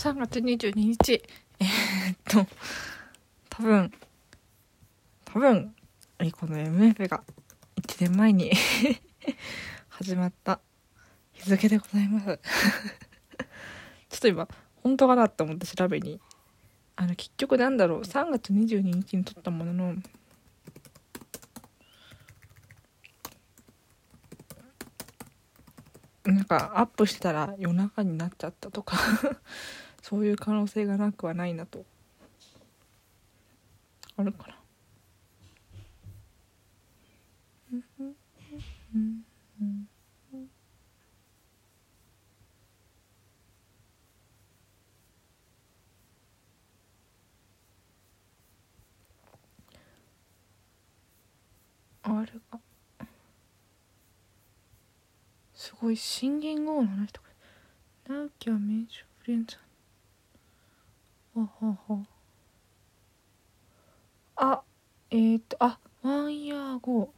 3月22日、えー、っと、多分、多分、この MF が1年前に 始まった日付でございます。ちょっと今、本当かなって思って調べに。あの、結局なんだろう、3月22日に撮ったものの、なんかアップしてたら夜中になっちゃったとか。そういう可能性がなくはないなと。あるかな。あれがすごい新元号の話とか。直樹は名所フレンズはははあえー、っとあワンイヤー後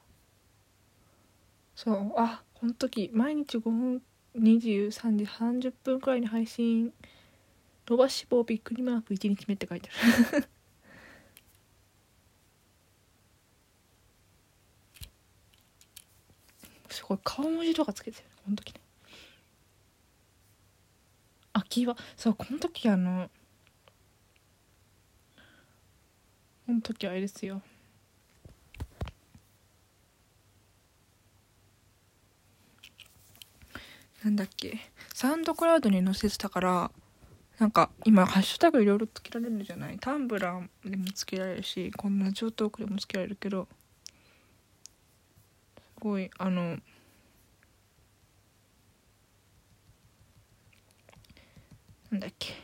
そうあこの時毎日5分23時30分くらいに配信伸ばし棒びっくりマーク1日目って書いてある。すごい顔文字とかつけてるこの時ね。あキーワそうこの時あのこの時あれですよ。なんだっけ。サウンドクラウドに載せてたからなんか今ハッシュタグいろいろつけられるじゃない。タンブラーでもつけられるしこんな上トークでもつけられるけどすごいあのなんだっけ。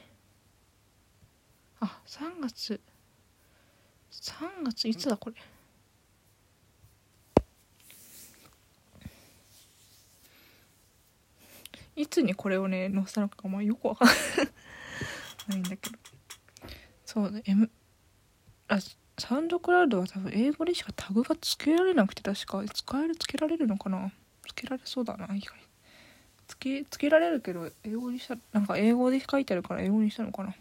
あ3月。3月いつだこれ？いつにこれをね載せたのかまあよくわかんない。んだけど。そうね。M あサウンドクラウドは多分英語でしかタグが付けられなくて確か。使える付けられるのかな？付けられそうだな意外。付け付けられるけど英語にしたなんか英語で書いてあるから英語にしたのかな？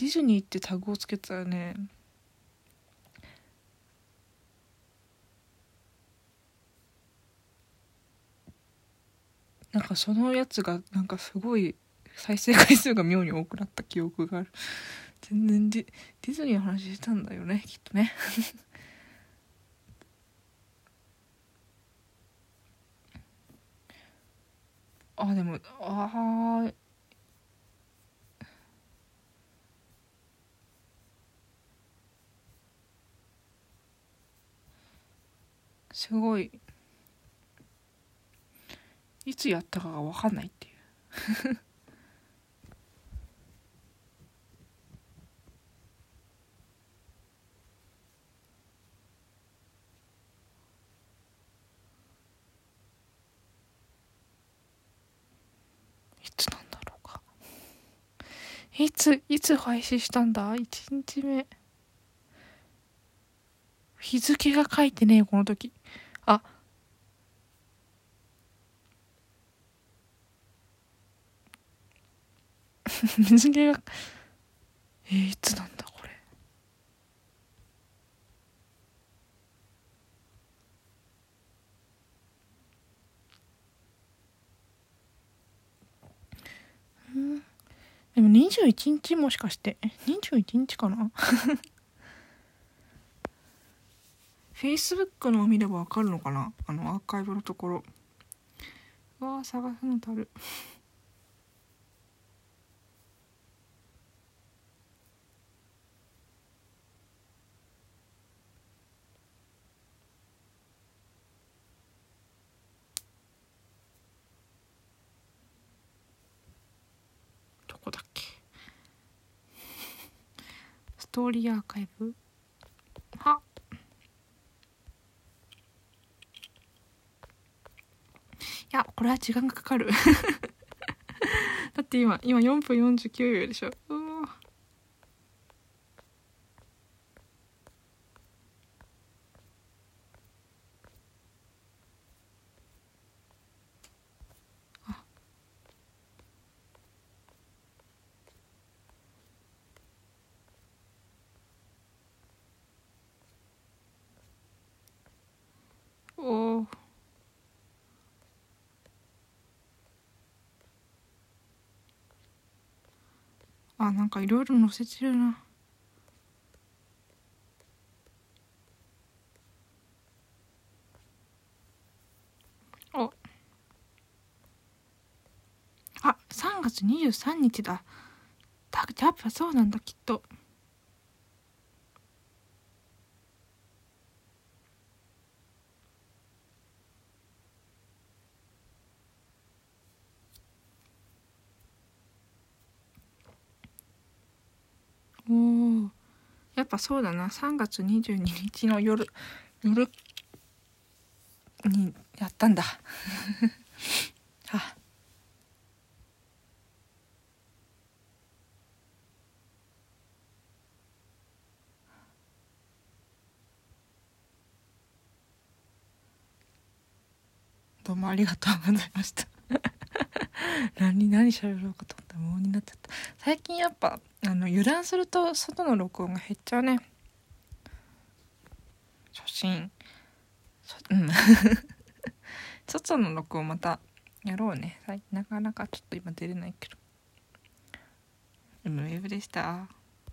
ディズニーってタグをつけたよね。なんかそのやつがなんかすごい再生回数が妙に多くなった記憶がある。全然ディディズニーの話したんだよねきっとね。あでもああすごい。いつやったかが分かんないっていう。いつなんだろうか。いついつ廃止したんだ？1日目。日付が書いてねえこの時。あ。日付が。えー、いつなんだこれ。うん。でも21日もしかして。21日かな？フェイスブックのを見ればわかるのかな？あのアーカイブのところ。うわー探すのたる。どこだっけ？ストーリーアーカイブはやこれは時間がかかる。だって今今4分49秒でしょ。うわああなんかいろいろ載せてるな。お。あ3月23日だ。だやっぱそうなんだきっとおおやっぱそうだな。3月22日の夜夜にやったんだ。あどうもありがとうございました。何何喋ろうかと思ったら無音になっちゃった。最近やっぱあの油断すると外の録音が減っちゃうね。初心。うん。外の録音またやろうね。なかなかちょっと今出れないけど。M ウェブでした。